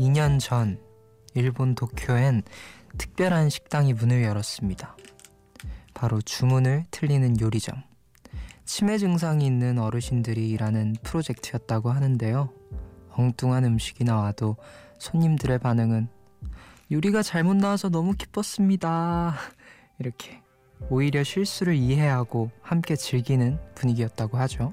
2년 전 일본 도쿄엔 특별한 식당이 문을 열었습니다. 바로 주문을 틀리는 요리점. 치매 증상이 있는 어르신들이 일하는 프로젝트였다고 하는데요. 엉뚱한 음식이 나와도 손님들의 반응은 요리가 잘못 나와서 너무 기뻤습니다. 이렇게 오히려 실수를 이해하고 함께 즐기는 분위기였다고 하죠.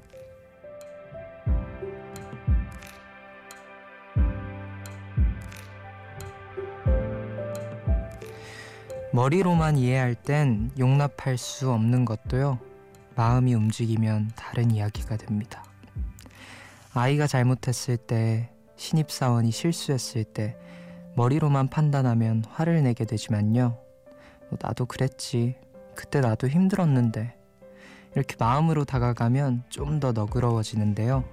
머리로만 이해할 땐 용납할 수 없는 것도요. 마음이 움직이면 다른 이야기가 됩니다. 아이가 잘못했을 때, 신입사원이 실수했을 때, 머리로만 판단하면 화를 내게 되지만요. 뭐 나도 그랬지. 그때 나도 힘들었는데. 이렇게 마음으로 다가가면 좀 더 너그러워지는데요.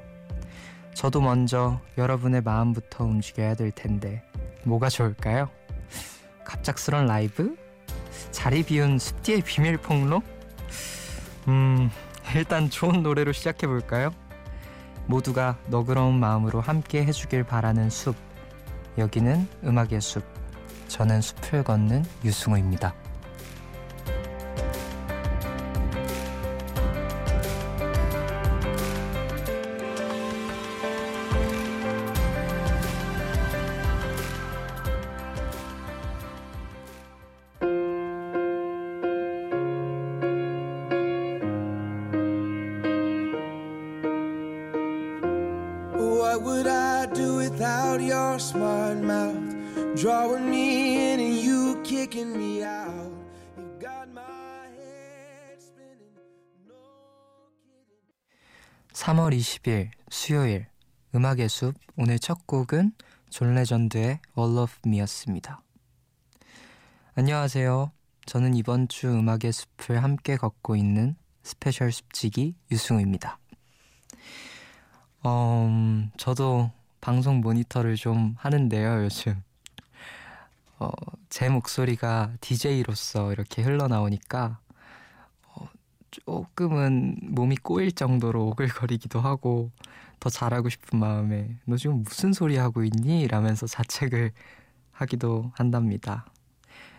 저도 먼저 여러분의 마음부터 움직여야 될 텐데, 뭐가 좋을까요? 갑작스런 라이브? 자리 비운 숲뒤의 비밀 폭로? 음, 일단 좋은 노래로 시작해 볼까요? 모두가 너그러운 마음으로 함께 해주길 바라는 숲. 여기는 음악의 숲. 저는 숲을 걷는 유승우입니다. Kicking me out. You got my head spinning. No kidding. 3월 20일 수요일 음악의 숲 오늘 첫 곡은 존 레전드의 All of Me였습니다. 안녕하세요. 저는 이번 주 음악의 숲을 함께 걷고 있는 special 숲지기 유승우입니다. 어, 음, 저도 방송 모니터를 좀 하는데요, 요즘. 어, 제 목소리가 DJ로서 이렇게 흘러나오니까 어, 조금은 몸이 꼬일 정도로 오글거리기도 하고 더 잘하고 싶은 마음에 너 지금 무슨 소리 하고 있니? 라면서 자책을 하기도 한답니다.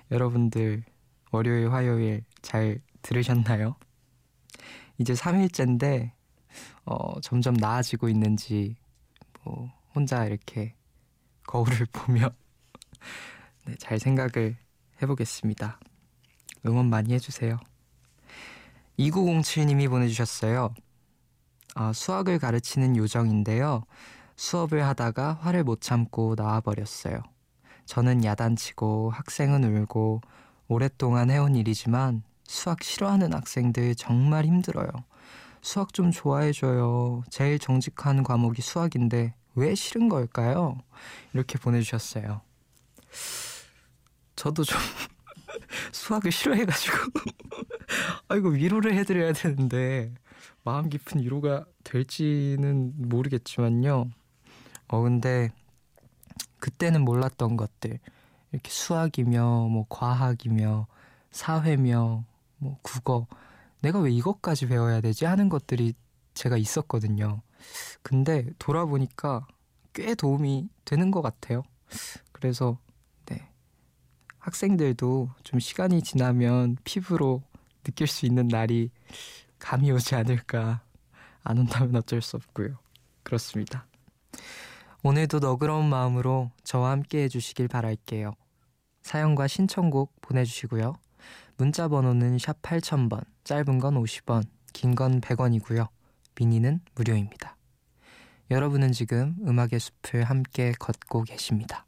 여러분들 월요일, 화요일 잘 들으셨나요? 이제 3일째인데 어, 점점 나아지고 있는지 뭐 혼자 이렇게 거울을 보며 네, 잘 생각을 해보겠습니다. 응원 많이 해주세요. 2907님이 보내주셨어요. 아, 수학을 가르치는 요정인데요. 수업을 하다가 화를 못 참고 나와버렸어요. 저는 야단치고 학생은 울고 오랫동안 해온 일이지만 수학 싫어하는 학생들 정말 힘들어요. 수학 좀 좋아해줘요. 제일 정직한 과목이 수학인데 왜 싫은 걸까요? 이렇게 보내주셨어요. 저도 좀 수학을 싫어해가지고 아 이거 위로를 해드려야 되는데 마음 깊은 위로가 될지는 모르겠지만요. 어 근데 그때는 몰랐던 것들 이렇게 수학이며 뭐 과학이며 사회며 뭐 국어 내가 왜 이것까지 배워야 되지 하는 것들이 제가 있었거든요. 근데 돌아보니까 꽤 도움이 되는 것 같아요. 그래서 네 학생들도 좀 시간이 지나면 피부로 느낄 수 있는 날이 감이 오지 않을까. 안 온다면 어쩔 수 없고요. 그렇습니다. 오늘도 너그러운 마음으로 저와 함께 해주시길 바랄게요. 사연과 신청곡 보내주시고요. 문자 번호는 샵 8000번, 짧은 건 50원, 긴 건 100원이고요. 미니는 무료입니다. 여러분은 지금 음악의 숲을 함께 걷고 계십니다.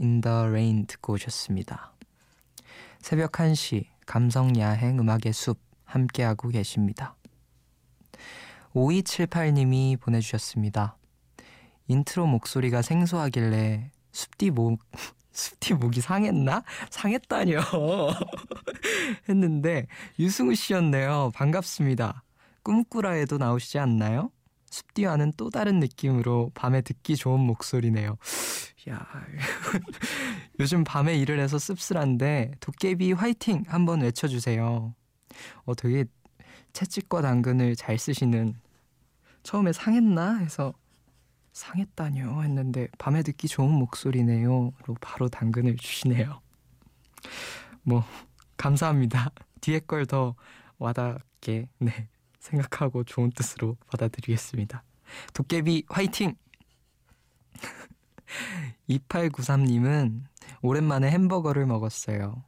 in the Rain 듣고 오셨습니다. 새벽 1시 감성 야행 음악의 숲 함께하고 계십니다. 5278님이 보내주셨습니다. 인트로 목소리가 생소하길래 숲디 목, 숲디 목이 상했나? 상했다뇨. 했는데 유승우 씨였네요. 반갑습니다. 꿈꾸라에도 나오시지 않나요? 숲디와는 또 다른 느낌으로 밤에 듣기 좋은 목소리네요. 야, 요즘 밤에 일을 해서 씁쓸한데 도깨비 화이팅 한번 외쳐주세요. 어, 되게 채찍과 당근을 잘 쓰시는 처음에 상했나 해서 상했다뇨 했는데 밤에 듣기 좋은 목소리네요로 바로 당근을 주시네요. 뭐 감사합니다. 뒤에 걸 더 와닿게 네 생각하고 좋은 뜻으로 받아들이겠습니다. 도깨비 화이팅! 2893님은 오랜만에 햄버거를 먹었어요.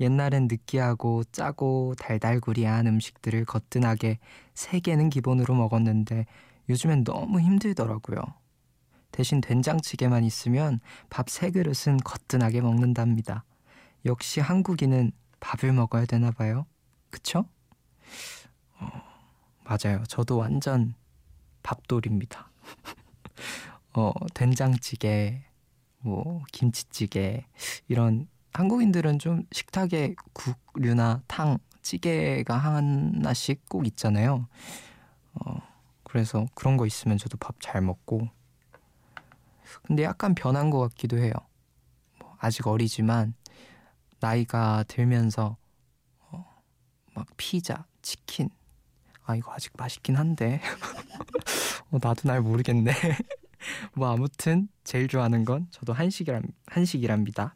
옛날엔 느끼하고 짜고 달달구리한 음식들을 거뜬하게 3개는 기본으로 먹었는데 요즘엔 너무 힘들더라고요. 대신 된장찌개만 있으면 밥 3그릇은 거뜬하게 먹는답니다. 역시 한국인은 밥을 먹어야 되나 봐요. 그쵸? 어, 맞아요. 저도 완전 밥돌입니다. 어, 된장찌개, 뭐, 김치찌개, 이런 한국인들은 좀 식탁에 국류나 탕, 찌개가 하나씩 꼭 있잖아요. 어, 그래서 그런 거 있으면 저도 밥 잘 먹고. 근데 약간 변한 것 같기도 해요. 뭐 아직 어리지만 나이가 들면서 어, 막 피자, 치킨. 아 이거 아직 맛있긴 한데. 어, 나도 날 모르겠네. 뭐 아무튼 제일 좋아하는 건 저도 한식이란 한식이랍니다.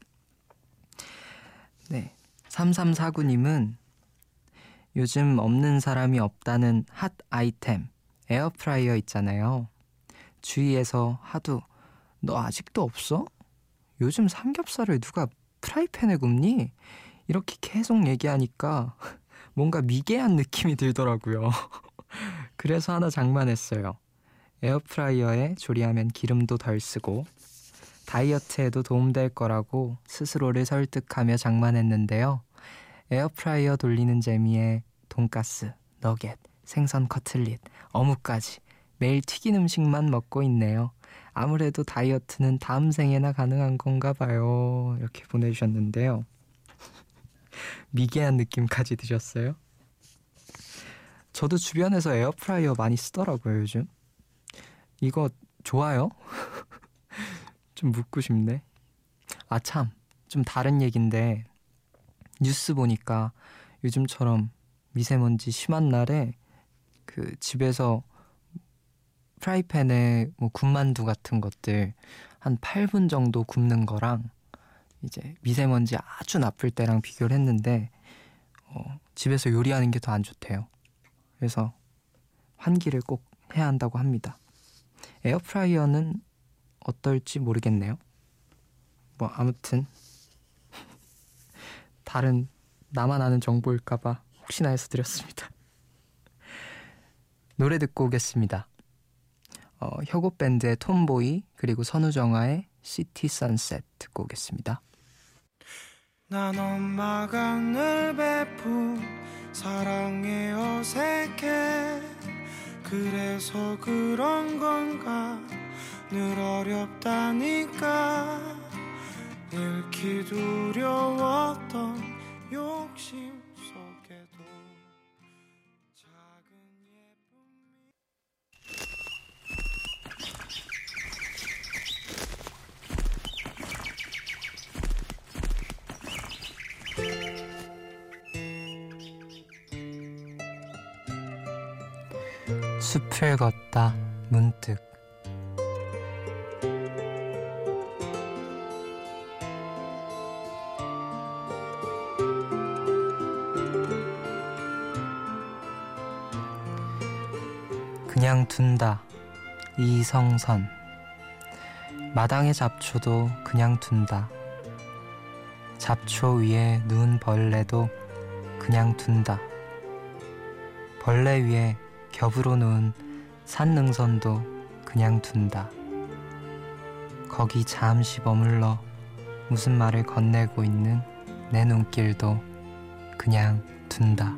네. 3349 님은 요즘 없는 사람이 없다는 핫 아이템 에어프라이어 있잖아요. 주위에서 하도 너 아직도 없어? 요즘 삼겹살을 누가 프라이팬에 굽니? 이렇게 계속 얘기하니까 뭔가 미개한 느낌이 들더라고요. 그래서 하나 장만했어요. 에어프라이어에 조리하면 기름도 덜 쓰고 다이어트에도 도움될 거라고 스스로를 설득하며 장만했는데요. 에어프라이어 돌리는 재미에 돈가스, 너겟, 생선 커틀릿, 어묵까지 매일 튀긴 음식만 먹고 있네요. 아무래도 다이어트는 다음 생에나 가능한 건가 봐요. 이렇게 보내주셨는데요. 미개한 느낌까지 드셨어요? 저도 주변에서 에어프라이어 많이 쓰더라고요, 요즘. 이거 좋아요? 좀 묻고 싶네. 아, 참. 좀 다른 얘긴데, 뉴스 보니까 요즘처럼 미세먼지 심한 날에 그 집에서 프라이팬에 뭐 군만두 같은 것들 한 8분 정도 굽는 거랑 이제 미세먼지 아주 나쁠 때랑 비교를 했는데 어, 집에서 요리하는 게 더 안 좋대요. 그래서 환기를 꼭 해야 한다고 합니다. 에어프라이어는 어떨지 모르겠네요. 뭐 아무튼 다른 나만 아는 정보일까봐 혹시나 해서 드렸습니다. 노래 듣고 오겠습니다. 어, 혁오 밴드의 톰보이 그리고 선우정아의 시티 선셋 듣고 오겠습니다. 난 엄마가 늘 베푼 사랑에 어색해 그래서 그런 건가? 늘 어렵다니까. 잃기 두려웠던 욕심 숲을 걷다. 문득. 그냥 둔다. 이성선. 마당의 잡초도 그냥 둔다. 잡초 위에 누운 벌레도 그냥 둔다. 벌레 위에 겹으로 놓은 산능선도 그냥 둔다. 거기 잠시 머물러 무슨 말을 건네고 있는 내 눈길도 그냥 둔다.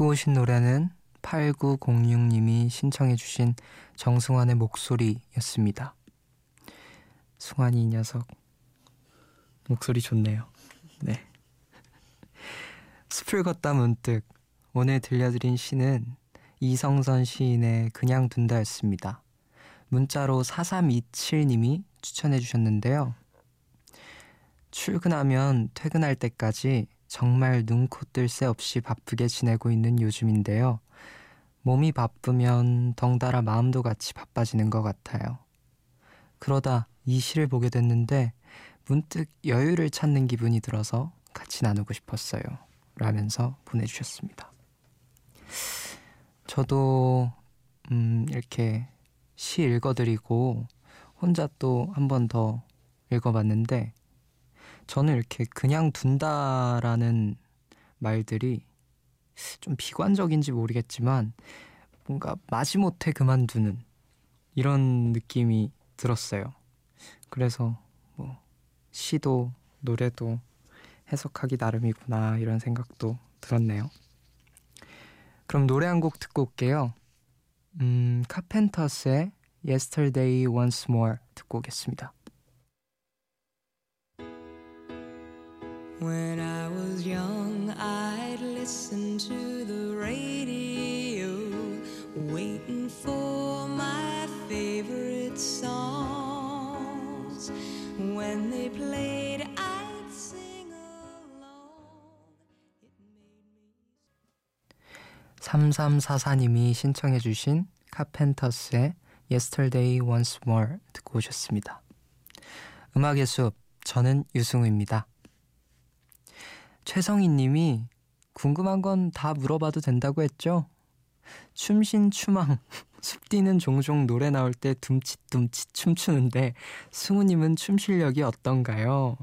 듣고 오신 노래는 8906님이 신청해 주신 정승환의 목소리였습니다. 승환이 이 녀석 목소리 좋네요. 네. 숲을 걷다 문득 오늘 들려드린 시는 이성선 시인의 그냥 둔다였습니다. 문자로 4327님이 추천해 주셨는데요. 출근하면 퇴근할 때까지 정말 눈코 뜰 새 없이 바쁘게 지내고 있는 요즘인데요. 몸이 바쁘면 덩달아 마음도 같이 바빠지는 것 같아요. 그러다 이 시를 보게 됐는데 문득 여유를 찾는 기분이 들어서 같이 나누고 싶었어요. 라면서 보내주셨습니다. 저도, 음, 이렇게 시 읽어드리고 혼자 또 한 번 더 읽어봤는데 저는 이렇게 그냥 둔다라는 말들이 좀 비관적인지 모르겠지만 뭔가 마지못해 그만두는 이런 느낌이 들었어요. 그래서 뭐 시도 노래도 해석하기 나름이구나 이런 생각도 들었네요. 그럼 노래 한 곡 듣고 올게요. 음, 카펜터스의 Yesterday Once More 듣고 오겠습니다. When I was young, I'd listen to the radio, waiting for my favorite songs. When they played, I'd sing along. It made me... 3344님이 신청해주신 카펜터스의 Yesterday Once More 듣고 오셨습니다. 음악의 숲, 저는 유승우입니다. 최성희 님이 궁금한 건 다 물어봐도 된다고 했죠? 춤신 추망 숲디는 종종 노래 나올 때 둠칫둠칫 춤추는데 승우님은 춤 실력이 어떤가요?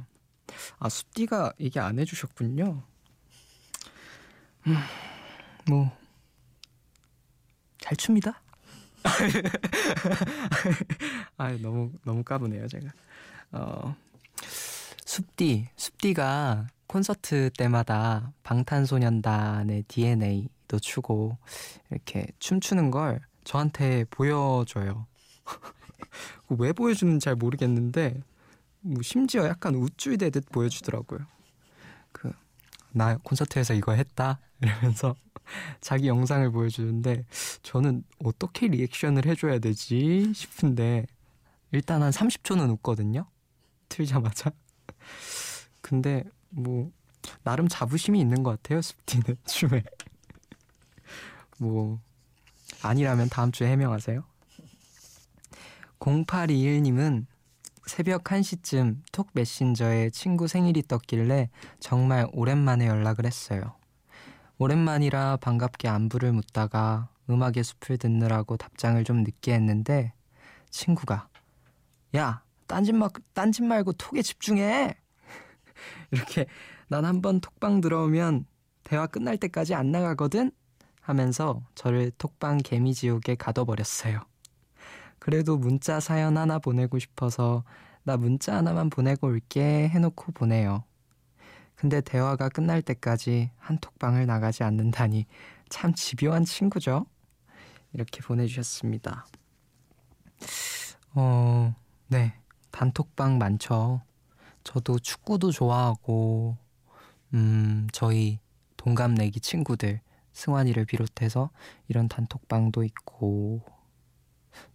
아 숲디가 얘기 안 해주셨군요. 음, 뭐잘 춥니다. 아 너무 너무 까부네요 제가. 어 숲디 숲디가 콘서트 때마다 방탄소년단의 DNA도 추고 이렇게 춤추는 걸 저한테 보여줘요. 왜 보여주는지 잘 모르겠는데 뭐 심지어 약간 우쭐 대듯 보여주더라고요. 그 나 콘서트에서 이거 했다 이러면서 자기 영상을 보여주는데 저는 어떻게 리액션을 해줘야 되지 싶은데 일단 한 30초는 웃거든요. 틀자마자. 근데 뭐 나름 자부심이 있는 것 같아요. 숲디는 춤에. 뭐 아니라면 다음 주에 해명하세요. 0821님은 새벽 1시쯤 톡 메신저에 친구 생일이 떴길래 정말 오랜만에 연락을 했어요. 오랜만이라 반갑게 안부를 묻다가 음악의 숲을 듣느라고 답장을 좀 늦게 했는데 친구가 야 딴짓, 마, 딴짓 말고 톡에 집중해 이렇게 난 한번 톡방 들어오면 대화 끝날 때까지 안 나가거든 하면서 저를 톡방 개미 지옥에 가둬버렸어요. 그래도 문자 사연 하나 보내고 싶어서 나 문자 하나만 보내고 올게 해놓고 보내요. 근데 대화가 끝날 때까지 한 톡방을 나가지 않는다니 참 집요한 친구죠? 이렇게 보내주셨습니다. 어, 네. 단톡방 많죠. 저도 축구도 좋아하고, 음, 저희 동갑내기 친구들 승환이를 비롯해서 이런 단톡방도 있고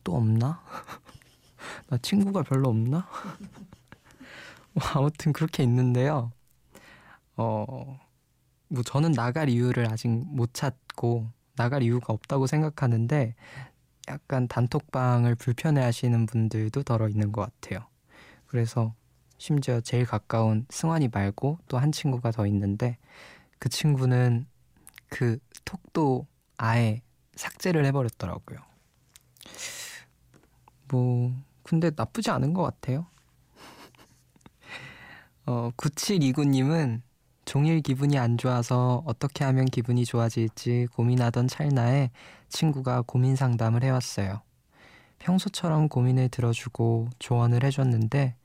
또 없나? 나 친구가 별로 없나? 뭐 아무튼 그렇게 있는데요. 어, 뭐 저는 나갈 이유를 아직 못 찾고 나갈 이유가 없다고 생각하는데 약간 단톡방을 불편해 하시는 분들도 덜어 있는 것 같아요. 그래서 심지어 제일 가까운 승환이 말고 또 한 친구가 더 있는데 그 친구는 그 톡도 아예 삭제를 해버렸더라고요. 뭐, 근데 나쁘지 않은 것 같아요. 어, 9729님은 종일 기분이 안 좋아서 어떻게 하면 기분이 좋아질지 고민하던 찰나에 친구가 고민 상담을 해왔어요. 평소처럼 고민을 들어주고 조언을 해줬는데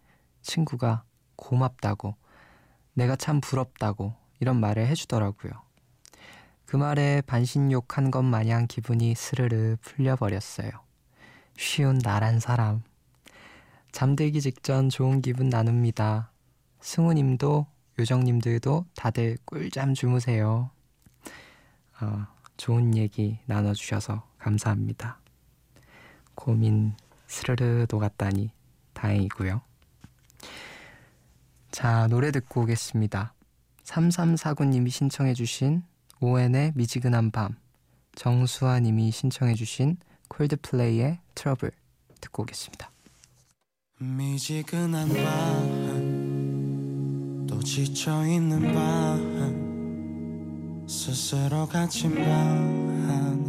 친구가 고맙다고, 내가 참 부럽다고 이런 말을 해주더라고요. 그 말에 반신욕한 것 마냥 기분이 스르르 풀려버렸어요. 쉬운 나란 사람. 잠들기 직전 좋은 기분 나눕니다. 승우님도 요정님들도 다들 꿀잠 주무세요. 어, 좋은 얘기 나눠주셔서 감사합니다. 고민 스르르 녹았다니 다행이고요. 자, 노래 듣고 오겠습니다. 3349님이 신청해 주신 오엔의 미지근한 밤, 정수아 님이 신청해 주신 콜드플레이의 트러블 듣고 오겠습니다. 미지근한 밤 또 지쳐있는 밤 스스로 갇힌 밤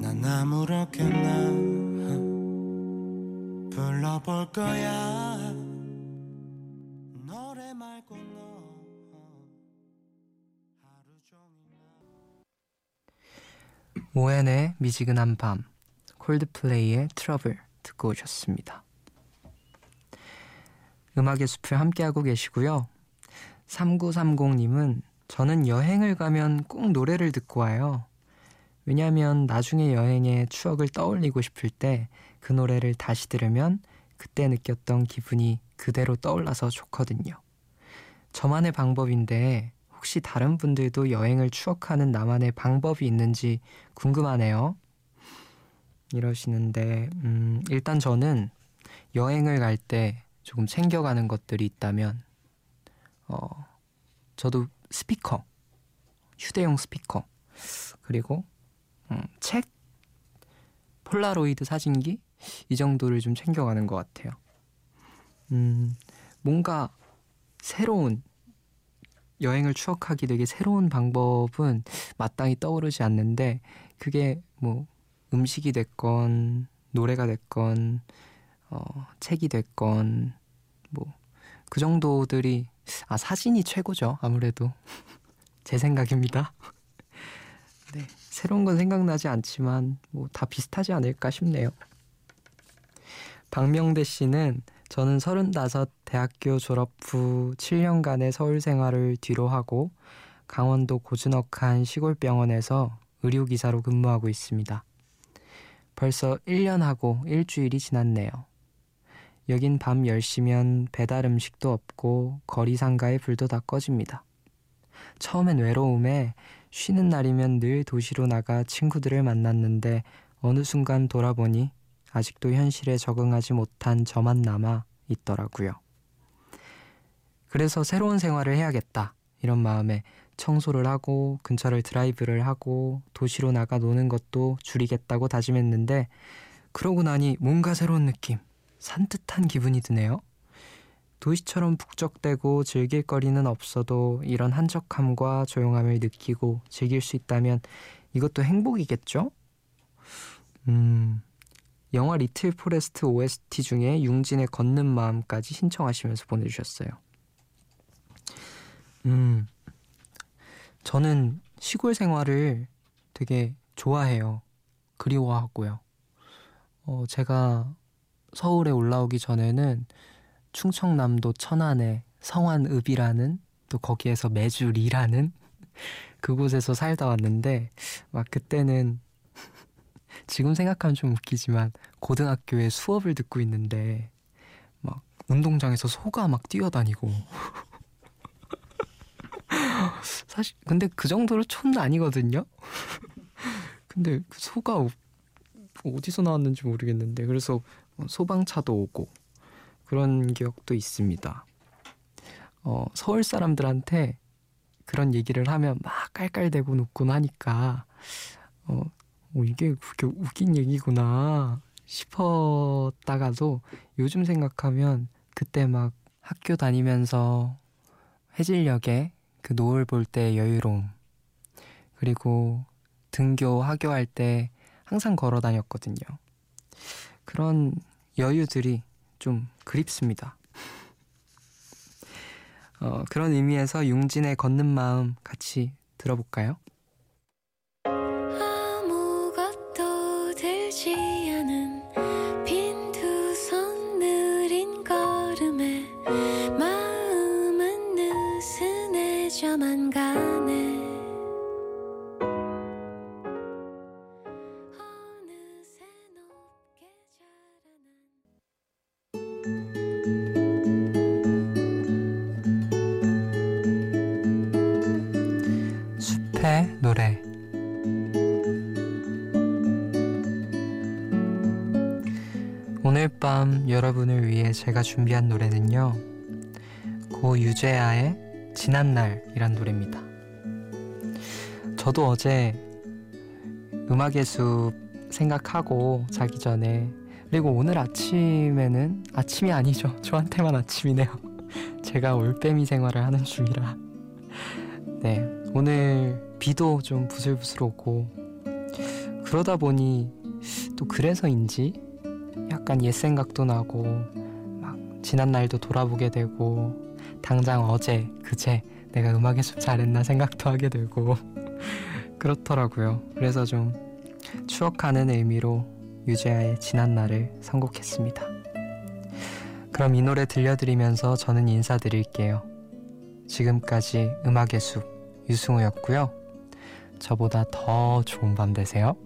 난 아무렇게나 불러볼 거야 오엔의 미지근한 밤, 콜드플레이의 트러블 듣고 오셨습니다. 음악의 숲을 함께하고 계시고요. 3930님은 저는 여행을 가면 꼭 노래를 듣고 와요. 왜냐하면 나중에 여행의 추억을 떠올리고 싶을 때 그 노래를 다시 들으면 그때 느꼈던 기분이 그대로 떠올라서 좋거든요. 저만의 방법인데 혹시 다른 분들도 여행을 추억하는 나만의 방법이 있는지 궁금하네요. 이러시는데, 음, 일단 저는 여행을 갈 때 조금 챙겨가는 것들이 있다면, 어, 저도 스피커, 휴대용 스피커, 그리고, 음, 책, 폴라로이드 사진기, 이 정도를 좀 챙겨가는 것 같아요. 음, 뭔가 새로운 여행을 추억하기 되게 새로운 방법은 마땅히 떠오르지 않는데 그게 뭐 음식이 됐건 노래가 됐건 어, 책이 됐건 뭐 그 정도들이 아 사진이 최고죠 아무래도 제 생각입니다. 네 새로운 건 생각나지 않지만 뭐 다 비슷하지 않을까 싶네요. 박명대 씨는 저는 35 대학교 졸업 후 7년간의 서울 생활을 뒤로 하고 강원도 고즈넉한 시골 병원에서 의료기사로 근무하고 있습니다. 벌써 1년하고 일주일이 지났네요. 여긴 밤 10시면 배달 음식도 없고 거리 상가의 불도 다 꺼집니다. 처음엔 외로움에 쉬는 날이면 늘 도시로 나가 친구들을 만났는데 어느 순간 돌아보니 아직도 현실에 적응하지 못한 저만 남아 있더라고요. 그래서 새로운 생활을 해야겠다. 이런 마음에 청소를 하고 근처를 드라이브를 하고 도시로 나가 노는 것도 줄이겠다고 다짐했는데 그러고 나니 뭔가 새로운 느낌, 산뜻한 기분이 드네요. 도시처럼 북적대고 즐길 거리는 없어도 이런 한적함과 조용함을 느끼고 즐길 수 있다면 이것도 행복이겠죠? 음, 영화 리틀 포레스트 OST 중에 융진의 걷는 마음까지 신청하시면서 보내주셨어요. 음, 저는 시골 생활을 되게 좋아해요. 그리워하고요. 어, 제가 서울에 올라오기 전에는 충청남도 천안에 성안읍이라는 또 거기에서 매주 리라는 그곳에서 살다 왔는데 막 그때는 지금 생각하면 좀 웃기지만 고등학교에 수업을 듣고 있는데 막 운동장에서 소가 막 뛰어다니고 사실 근데 그 정도로 촌 아니거든요. 근데 그 소가 어디서 나왔는지 모르겠는데 그래서 소방차도 오고 그런 기억도 있습니다. 어, 서울 사람들한테 그런 얘기를 하면 막 깔깔대고 웃곤 하니까 어, 어, 이게 그렇게 웃긴 얘기구나 싶었다가도 요즘 생각하면 그때 막 학교 다니면서 해질녘에 그 노을 볼 때 여유로움 그리고 등교 하교할 때 항상 걸어 다녔거든요. 그런 여유들이 좀 그립습니다. 어, 그런 의미에서 융진의 걷는 마음 같이 들어볼까요? 밤 여러분을 위해 제가 준비한 노래는요. 고 유재하의 지난날이란 노래입니다. 저도 어제 음악의 숲 생각하고 자기 전에 그리고 오늘 아침에는 아침이 아니죠. 저한테만 아침이네요. 제가 올빼미 생활을 하는 중이라. 네 오늘 비도 좀 부슬부슬 오고 그러다 보니 또 그래서인지 약간 옛 생각도 나고 막 지난 날도 돌아보게 되고 당장 어제 그제 내가 음악의 숲 잘했나 생각도 하게 되고 그렇더라고요. 그래서 좀 추억하는 의미로 유재하의 지난 날을 선곡했습니다. 그럼 이 노래 들려드리면서 저는 인사드릴게요. 지금까지 음악의 숲 유승우였고요. 저보다 더 좋은 밤 되세요.